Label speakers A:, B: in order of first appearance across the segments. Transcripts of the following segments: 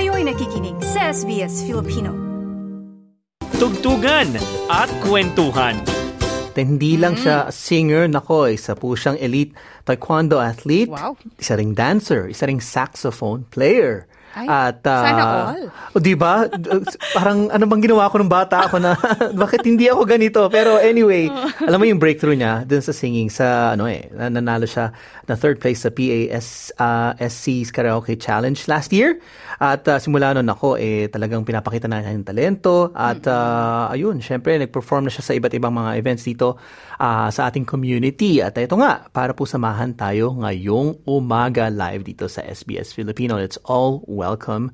A: Kayo'y nakikinig sa SBS Filipino.
B: Tugtugan at kwentuhan.
C: Hindi lang siya singer, nako, isa po siyang elite taekwondo athlete.
D: Wow.
C: Isa ring dancer, isa ring saxophone player.
D: Ay,
C: At, ah,
D: sana all.
C: O, di ba? D- Parang ano bang ginawa ko nung bata ako na bakit hindi ako ganito? Pero anyway, alam mo yung breakthrough niya dun sa singing sa ano eh, na- nanalo siya na third place sa PAS uh, SC's Karaoke Challenge last year. At ah, simula nun ako eh talagang pinapakita na niya yung talento at ah, ayun, syempre nag-perform na siya sa iba't ibang mga events dito ah, sa ating community. At ito nga, para po samahan tayo ngayong umaga live dito sa SBS Filipino. Let's all welcome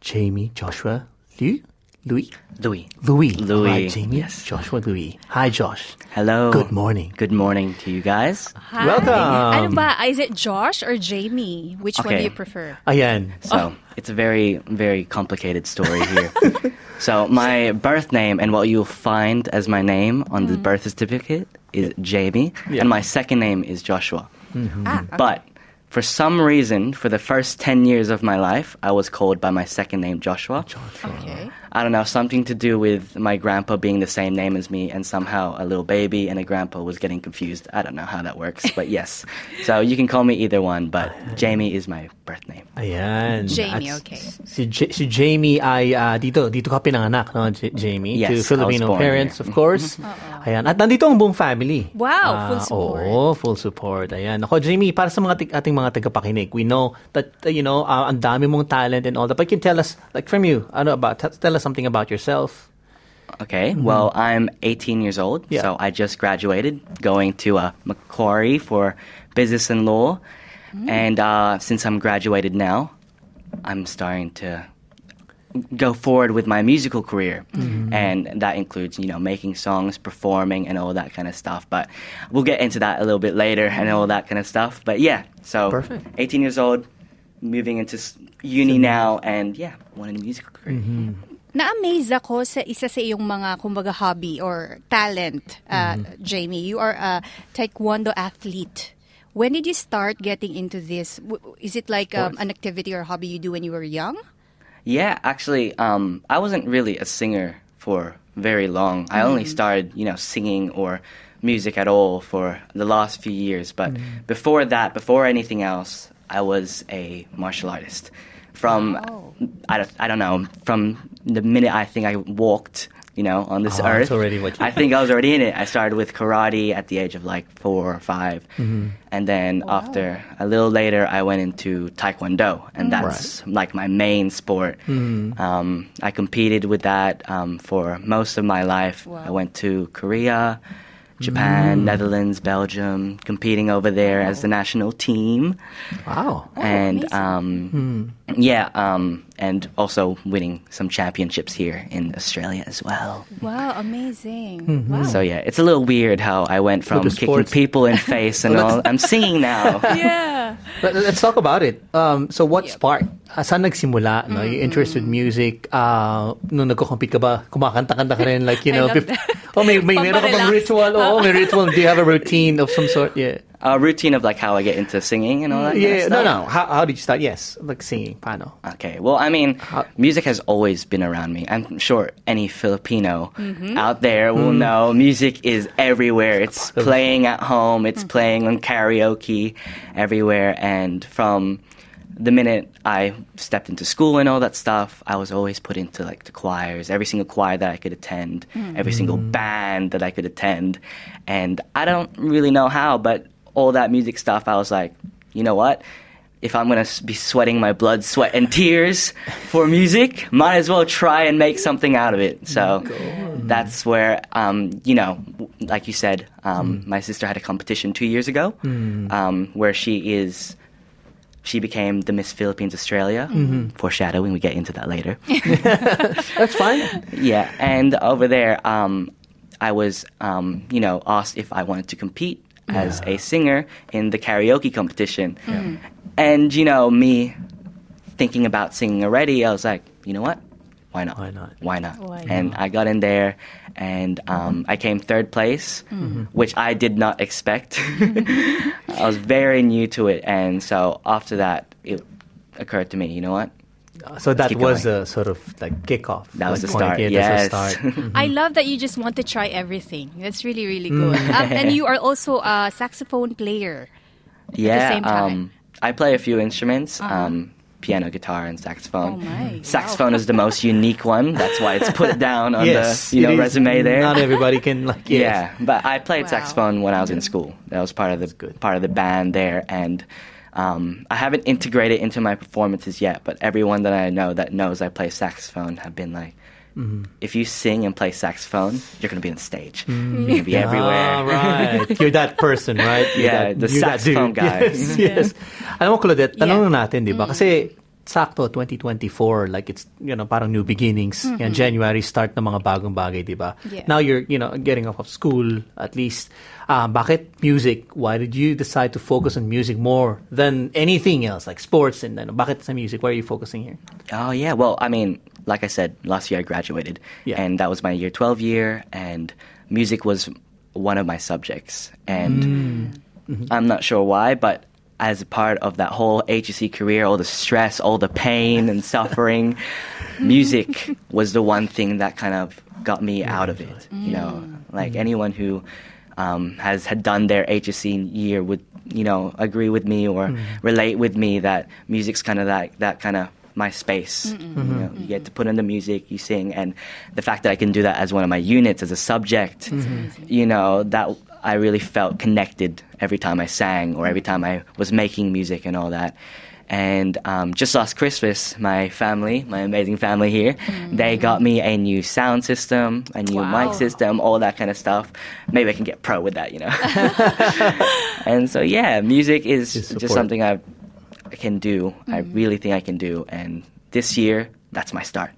C: Jamie Joshua Liu. Louis?
E: Louis.
C: Louis.
E: Louis,
C: Hi, Jamie.
E: yes.
C: Joshua Louis. Hi, Josh.
E: Hello.
C: Good morning.
E: Good morning to you guys.
D: Hi.
C: Welcome.
D: Ano ba? Is it Josh or Jamie? Which one do you prefer?
C: Ayan.
E: So it's a very, very complicated story here. so my birth name and what you'll find as my name on the birth certificate is Jamie,
C: Yeah.
E: and my second name is Joshua.
D: Ah, okay.
E: But for some reason, for the first 10 years of my life, I was called by my second name, Joshua.
D: Okay.
E: I don't know, something to do with my grandpa being the same name as me, and somehow a little baby and a grandpa was getting confused. I don't know how that works, but yes. So you can call me either one, but Jamie is my birth name.
C: Ayan.
D: Jamie,
C: At
D: okay.
C: Si, J- si Jamie ay ah, dito, dito ka pinanganak, no, J- Jamie?
E: Yes,
C: to
E: I was
C: Filipino
E: born
C: parents,
E: here.
C: of course. Ayan. At nandito ang buong family.
D: Wow, full
C: Ah,
D: support.
C: Oo, full support. Ayan. Ako, Jamie, para sa mga tig- ating mga tagapakinig, we know that, uh, you know, uh, ang dami mong talent and all that. But can you tell us, like from you, ano about, t- tell us something about yourself.
E: Okay, well, I'm 18 years old,
C: Mm-hmm. Yeah.
E: so I just graduated, going to uh, Macquarie for business and law.
C: Mm.
E: And uh, since I'm graduated now, I'm starting to go forward with my musical career.
C: Mm-hmm.
E: And that includes, you know, making songs, performing, and all that kind of stuff. But we'll get into that a little bit later and all that kind of stuff. But yeah, so
C: Perfect.
E: 18 years old, moving into uni now, and yeah, wanting a musical career.
C: Mm-hmm.
D: Na-amaze ako sa isa sa iyong mga, kumbaga, hobby or talent, uh,
C: Mm-hmm.
D: Jamie. You are a taekwondo athlete. When did you start getting into this? Is it like um, an activity or hobby you do when you were young?
E: Yeah, actually, um, I wasn't really a singer for very long. I only started, you know, singing or music at all for the last few years. But before that, before anything else, I was a martial artist. From I, don't, I don't know, from the minute I think I walked, you know, on this
C: Oh,
E: earth,
C: it's already what you-
E: I think I was already in it. I started with karate at the age of like four or 5 and then after a little later, I went into taekwondo, and that's like my main sport. Um, I competed with that um, for most of my life.
D: Wow.
E: I went to Korea, Japan, Netherlands, Belgium, competing over there as the national team,
C: Wow.
E: and
D: amazing.
E: um, yeah, um, and also winning some championships here in Australia as well.
D: Wow, amazing.
C: Mm-hmm.
D: Wow.
E: So yeah, it's a little weird how I went from kicking people in face and all. I'm singing now.
D: yeah.
C: Let, let's talk about it. Um, so what sparked? Uh, saan nagsimula? No? Your interest with music? Uh, nung nagko-compete ka ba, kumakanta-kanta ka rin? Like, you
D: I
C: know,
D: love
C: bef- oh, may, may meron ka bang ritual? Oo, may ritual. Do you have a routine of some sort? Yeah.
E: A routine of like how I get into singing and all that. kind of
C: Yeah, no, no. How, how did you start? Yes, like singing. Paano?
E: Okay, well, I mean,
C: How-
E: music has always been around me. I'm sure any Filipino
D: Mm-hmm.
E: out there will know music is everywhere. It's playing at home, it's playing on karaoke everywhere. And from the minute I stepped into school and all that stuff, I was always put into like the choirs, every single choir that I could attend, every single band that I could attend. And I don't really know how, but all that music stuff, I was like, you know what? If I'm gonna be sweating my blood, sweat, and tears for music, might as well try and make something out of it. So that's where, um, you know, like you said, um, my sister had a competition two years ago um, where she is she became the Miss Philippines Australia. Foreshadowing, we get into that later.
C: That's fine.
E: yeah, and over there, um, I was, um, you know, asked if I wanted to compete as a singer in the karaoke competition. And, you know, me thinking about singing already, I was like, you know what? Why not?
C: Why not?
E: Why not?
D: Why
E: and I got in there and um, I came third place, which I did not expect. I was very new to it. And so after that, it occurred to me, you know what?
C: So that was
E: going.
C: the sort of like kickoff.
E: That was
C: like
E: the start,
C: yeah,
E: yes.
C: That's the start.
D: I love that you just want to try everything. That's really, really good. um, and you are also a saxophone player.
E: yeah,
D: same time. Uh-huh.
E: Um, I play a few instruments. Um, piano, guitar, and saxophone.
D: Oh, my.
E: Saxophone is the most unique one. That's why it's put down on
C: yes,
E: the you know
C: it is.
E: resume there.
C: Not everybody can like. Yes.
E: Yeah, but I played
D: Wow.
E: saxophone when I was in school. That was part of the
C: good.
E: part of the band there, and um, I haven't integrated into my performances yet. But everyone that I know that knows I play saxophone have been like,
C: Mm-hmm.
E: if you sing and play saxophone, you're gonna be on stage. You're gonna be everywhere.
C: Ah, right. You're that person, right? You're
E: Yeah,
C: that,
E: the
C: you're that
E: saxophone
C: dude.
E: guy.
C: Yes, yes. Alam mo, Claudette,
D: Yeah.
C: tanong lang natin, di ba? Kasi sakto 2024 like it's you know parang new beginnings. Yan January start ng mga bagong bagay di ba?
D: Yeah.
C: now you're you know getting off of school at least. Uh, bakit music? Why did you decide to focus on music more than anything else like sports and then bakit sa music? Why are you focusing here?
E: Oh yeah, well, I mean, like I said, last year I graduated,
C: Yeah.
E: and that was my year twelve year, and music was one of my subjects, and
C: Mm-hmm.
E: I'm not sure why, but as a part of that whole HSC career, all the stress, all the pain and suffering, music was the one thing that kind of got me out of it. You know, like anyone who um, has had done their HSC year would, you know, agree with me or relate with me that music's kind of that that kind of my space. You, know, you get to put in the music, you sing, and the fact that I can do that as one of my units as a subject, you know, that I really felt connected every time I sang or every time I was making music and all that. And um, just last Christmas, my family, my amazing family here, they got me a new sound system, a new
D: Wow.
E: mic system, all that kind of stuff. Maybe I can get pro with that, you know. and so, yeah, music is
C: Just
E: just
C: support.
E: something I can do. I really think I can do. And this year, that's my start.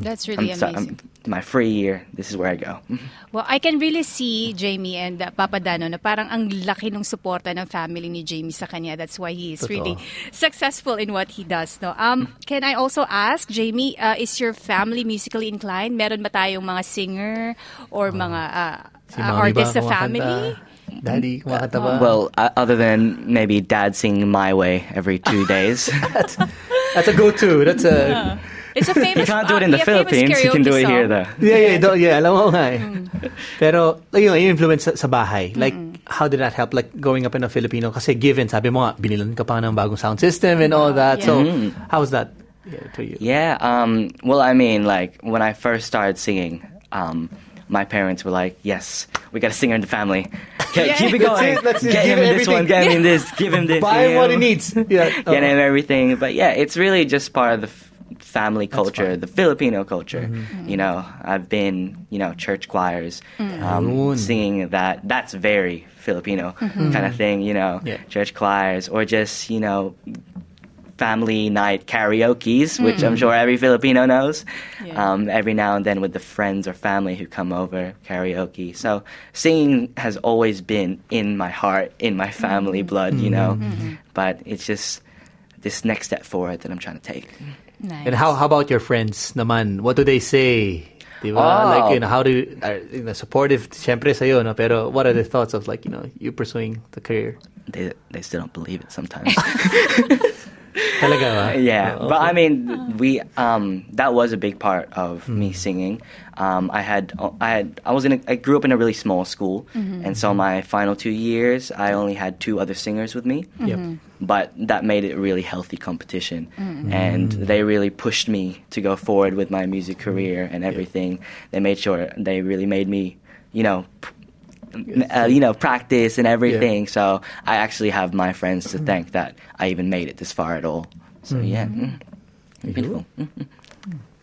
D: That's really
E: I'm, so-
D: amazing.
E: I'm- my free year. This is where I go.
D: Well, I can really see Jamie and uh, Papa Dano na parang ang laki ng suporta ng family ni Jamie sa kanya. That's why he is
C: Totoo.
D: really successful in what he does. No? Um, can I also ask, Jamie, uh, is your family musically inclined? Meron ba tayong mga singer or mga uh,
C: Si
D: uh,
C: mommy
D: artist sa family?
C: daddy kumakanta ba
E: Well, uh, other than maybe dad singing My Way every two days.
C: that's a go-to that's a
D: It's a famous
E: you can't do it
D: uh,
E: in the
D: yeah,
E: Philippines. You can do
D: karaoke
E: it here, though.
C: Yeah, yeah, do, yeah, alam mo nga eh.
D: Mm.
C: Pero, yun, yung influence sa, sa bahay, like, how did that help, like, growing up in a Filipino? Kasi given, sabi mo nga, binilan ka pa ng bagong sound system and all that. So, how was that yeah, to you?
E: Yeah. Um, well, I mean, like when I first started singing, um, my parents were like, "Yes, we got a singer in the family. Okay,
D: Yeah.
E: Keep it
C: That's
E: going.
C: it, that's it.
E: Get
C: Give
E: him
C: him
E: this one.
C: everything.
E: Get him this. Give him this.
C: Buy him what he needs. Yeah. Oh.
E: Get him everything. But yeah, it's really just part of the f- family culture, the Filipino culture.
C: Mm-hmm.
E: You know, I've been, you know, church choirs,
C: Ayun.
E: um, singing that. That's very Filipino kind of thing. You know,
C: Yeah.
E: church choirs or just you know family night karaoke's, which I'm sure every Filipino knows.
D: Yeah.
E: Um, every now and then with the friends or family who come over karaoke. So singing has always been in my heart, in my family blood, you know. But it's just this next step forward that I'm trying to take.
D: Nice.
C: And how how about your friends naman? What do they say? Diba?
E: Oh.
C: Like, you know, how do you, are, you know, supportive, syempre sa'yo, no? Pero what are the thoughts of, like, you know, you pursuing the career?
E: They they still don't believe it sometimes.
C: Talaga ba?
E: yeah,
C: Oh,
E: but I mean, we um, that was a big part of me singing. Um, I had I had I was in a, I grew up in a really small school, mm-hmm. and so mm-hmm. my final two years I only had two other singers with me. Mm-hmm.
C: Yep.
E: But that made it a really healthy competition, and they really pushed me to go forward with my music career and everything. They made sure they really made me, you know. p- Uh, you know, practice and everything. So I actually have my friends to thank that I even made it this far at all. So yeah, mm. beautiful.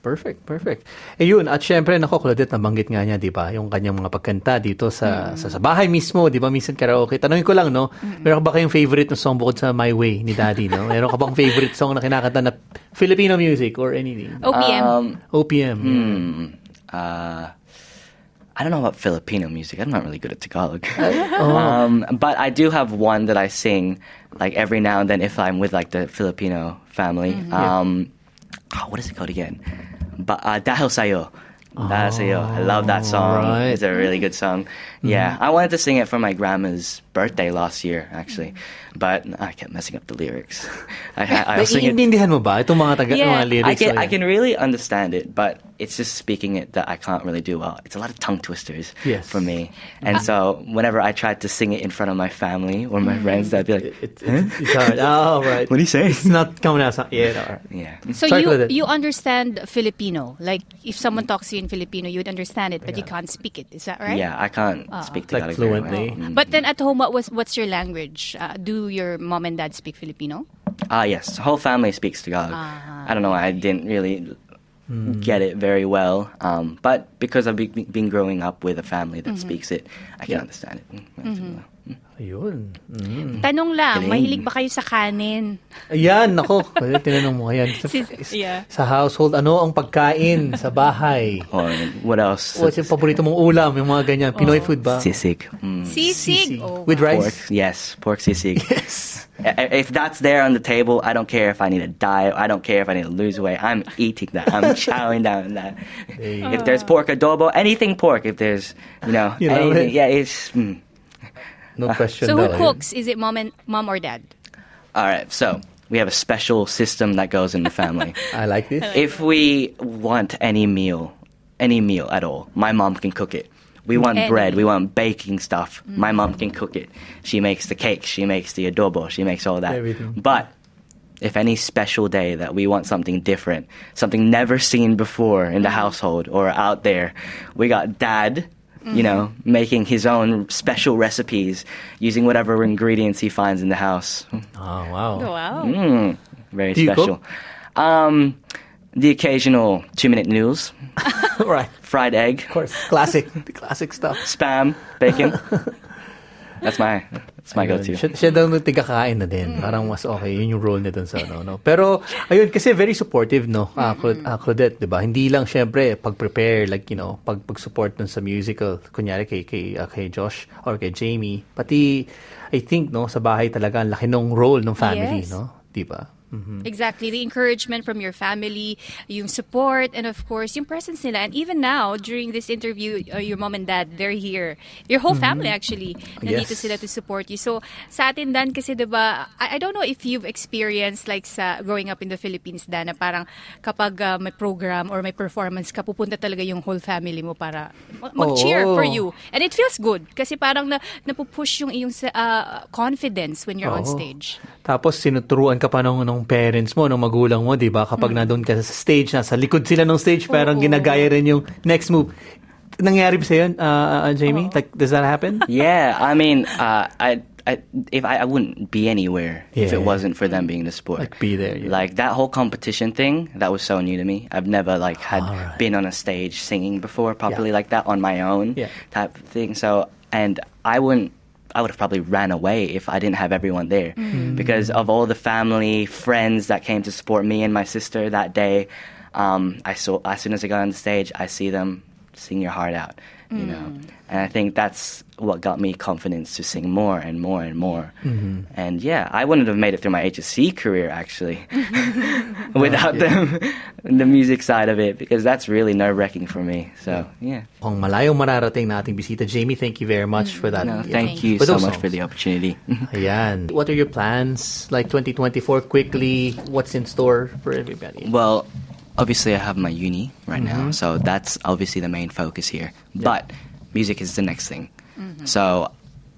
E: Mm.
C: Perfect, perfect. Eh yun, at syempre, nako, Claudette, nabanggit nga niya, di ba, yung kanyang mga pagkanta dito sa, sa, sa bahay mismo, di ba, minsan karaoke. Tanungin ko lang, no, meron ka ba kayong favorite na song bukod sa My Way ni Daddy, no? Meron ka bang favorite song na kinakanta na Filipino music or anything?
D: OPM.
E: Um,
C: OPM.
E: hmm, uh, I don't know about Filipino music. I'm not really good at Tagalog.
C: Oh.
E: um, but I do have one that I sing like every now and then if I'm with like the Filipino family. Um, oh, what is it called again? But uh, Dahil Sayo. Daseo. I love that song.
C: right.
E: It's a really good song. Yeah, mm-hmm. I wanted to sing it for my grandma's birthday last year, actually, but I kept messing up the lyrics. I, I, I'll sing it.
C: Mo ba itong mga taga
D: Yeah.
C: mga lyrics?
E: I can
C: o
E: I
C: yan?
E: can really understand it, but it's just speaking it that I can't really do well. It's a lot of tongue twisters
C: Yes.
E: for me, and so whenever I tried to sing it in front of my family or my mm-hmm. friends, they'd be like,
C: It, it, it's hard. Oh, right.
E: "What do you say?"
C: It's not coming out. so- Yeah, all right.
E: Yeah.
D: So
C: Sorry,
D: you you understand Filipino? Like if someone talks to you in Filipino, you would understand it, but you can't speak it. Is that right?
E: Yeah, I can't speak
C: Like
E: Tagalog very well.
C: fluently.
E: Mm.
D: But then at home, what was what's your language? Uh, do your mom and dad speak Filipino?
E: Ah, yes. Whole family speaks Tagalog. I don't know. I didn't really get it very well. Um, but because I've be- been growing up with a family that speaks it, I can understand it. Mm, relatively well.
C: Ayun. Mm.
D: Tanong lang,
E: Galing.
D: mahilig ba kayo sa kanin?
C: Ayan, nako. Pwede tinanong mo yan. Sa,
D: yeah.
C: sa household, ano ang pagkain sa bahay?
E: Or what else?
C: What's yung paborito mong ulam? Yung mga ganyan. Pinoy food ba?
E: Sisig. Mm.
D: Sisig.
C: Sisig.
D: Oh,
C: With
D: wow.
C: rice?
E: Pork. Yes, pork sisig.
C: Yes.
E: If that's there on the table, I don't care if I need to diet. I don't care if I need to lose weight. I'm eating that. I'm chowing down that.
C: you
E: If there's pork adobo, anything pork. If there's, you know,
C: You
E: anything,
C: it.
E: yeah, it's. Mm.
C: No uh, question
D: So who
C: daw.
D: cooks? Is it mom and mom or dad?
E: All right, so we have a special system that goes in the family.
C: I like this.
E: if we want any meal, any meal at all, my mom can cook it. We want
D: Any.
E: bread, we want baking stuff. Mm. My mom can cook it. She makes the cake, she makes the adobo, she makes all that.
C: Everything.
E: But if any special day that we want something different, something never seen before in the mm. household or out there, we got dad, you know, making his own special recipes using whatever ingredients he finds in the house.
C: Oh, wow.
D: Wow.
E: Mm, very
C: Do
E: special. Um, the occasional two minute news,
C: right.
E: fried egg,
C: Of course. Classic. The classic stuff.
E: spam, bacon. that's my that's my go
C: Ayun.
E: to.
C: Siya, siya daw nung tigakain na din. Parang mas okay. Yun yung role niya dun sa ano. No? Pero, ayun, kasi very supportive, no? Uh, uh, Claudette, di ba? Hindi lang, syempre, pag-prepare, like, you know, pag- pag-support dun sa musical, kunyari kay, kay, uh, kay Josh or kay Jamie. Pati, I think, no, sa bahay talaga, ang laki ng role ng family,
D: Yes.
C: no? Di ba?
D: Exactly. The encouragement from your family, yung support, and of course, yung presence nila. And even now, during this interview, uh, your mom and dad, they're here. Your whole family, actually, nandito
C: Yes.
D: sila to support you. So, sa atin, Dan, kasi diba, I, I don't know if you've experienced, like, sa growing up in the Philippines, Dan, na parang kapag uh, may program or may performance ka, pupunta talaga yung whole family mo para ma- mag-cheer
C: Oo.
D: for you. And it feels good. Kasi parang na, napupush yung iyong uh, confidence when you're on
C: Oo.
D: stage.
C: Tapos sinuturuan ka pa ng, ng parents mo, ng magulang mo, di ba? Kapag nandun ka sa stage, nasa likod sila ng stage, parang
D: Oo.
C: ginagaya rin yung next move. Nangyari ba sa'yo, uh, uh, Jamie? Like, does that happen?
E: Yeah, I mean, uh, I, I, if I, I wouldn't be anywhere if
C: Yeah.
E: it wasn't for them being the sport.
C: Like, be there, yeah.
E: Like that whole competition thing, that was so new to me. I've never like had
C: Alright.
E: been on a stage singing before properly
C: Yeah.
E: like that on my own
C: Yeah.
E: type thing. So, and I wouldn't. I would have probably ran away if I didn't have everyone there because of all the family, friends that came to support me and my sister that day. Um, I saw as soon as I got on the stage, I see them sing your heart out, you know. Mm. And I think that's what got me confidence to sing more and more and more. Mm-hmm. And yeah, I wouldn't have made it through my HSC career actually without them, the music side of it, because that's really nerve wracking for me. So yeah.
C: Kung malayong mararating na bisita. Jamie, thank you very much for that.
E: No,
C: Yeah.
E: thank you
C: For
E: so much for the opportunity.
C: Ayan. What are your plans? Like 2024, quickly, what's in store for everybody?
E: Well, obviously, I have my uni right now, mm-hmm. so that's obviously the main focus here. But music is the next thing. Mm-hmm. So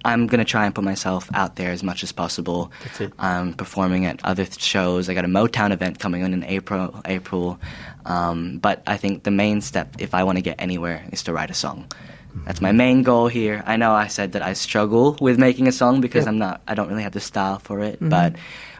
E: I'm gonna try and put myself out there as much as possible.
C: That's it.
E: I'm performing at other th- shows. I got a Motown event coming on in April. April, um, but I think the main step, if I want to get anywhere, is to write a song. Mm-hmm. That's my main goal here. I know I said that I struggle with making a song because
C: Yeah.
E: I'm not. I don't really have the style for it, but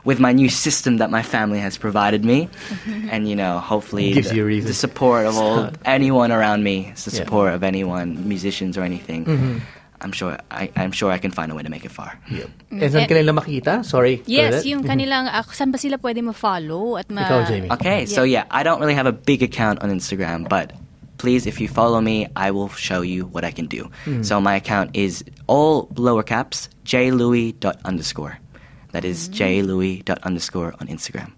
E: with my new system that my family has provided me, and you know, hopefully
C: Gives
E: the,
C: you a reason.
E: the support of all anyone around me, it's the
C: Yeah.
E: support of anyone, musicians or anything. Mm-hmm. I'm sure. I, I'm sure I can find a way to make it far.
C: Yep. And mm. saan eh, ka nila makita? Sorry.
D: Yes, yung mm-hmm. kanilang, uh, saan ba sila pwede ma-follow at ma...
C: Ikaw, Jamie.
E: Okay, so yeah, I don't really have a big account on Instagram, but please, if you follow me, I will show you what I can do. Mm. So my account is all lower caps, jlouis dot underscore. That is mm-hmm. jlouis dot underscore on Instagram.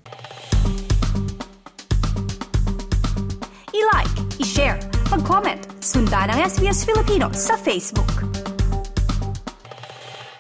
A: I-like, i-share,
D: mag-comment. Sundan ang SBS Filipino sa Facebook.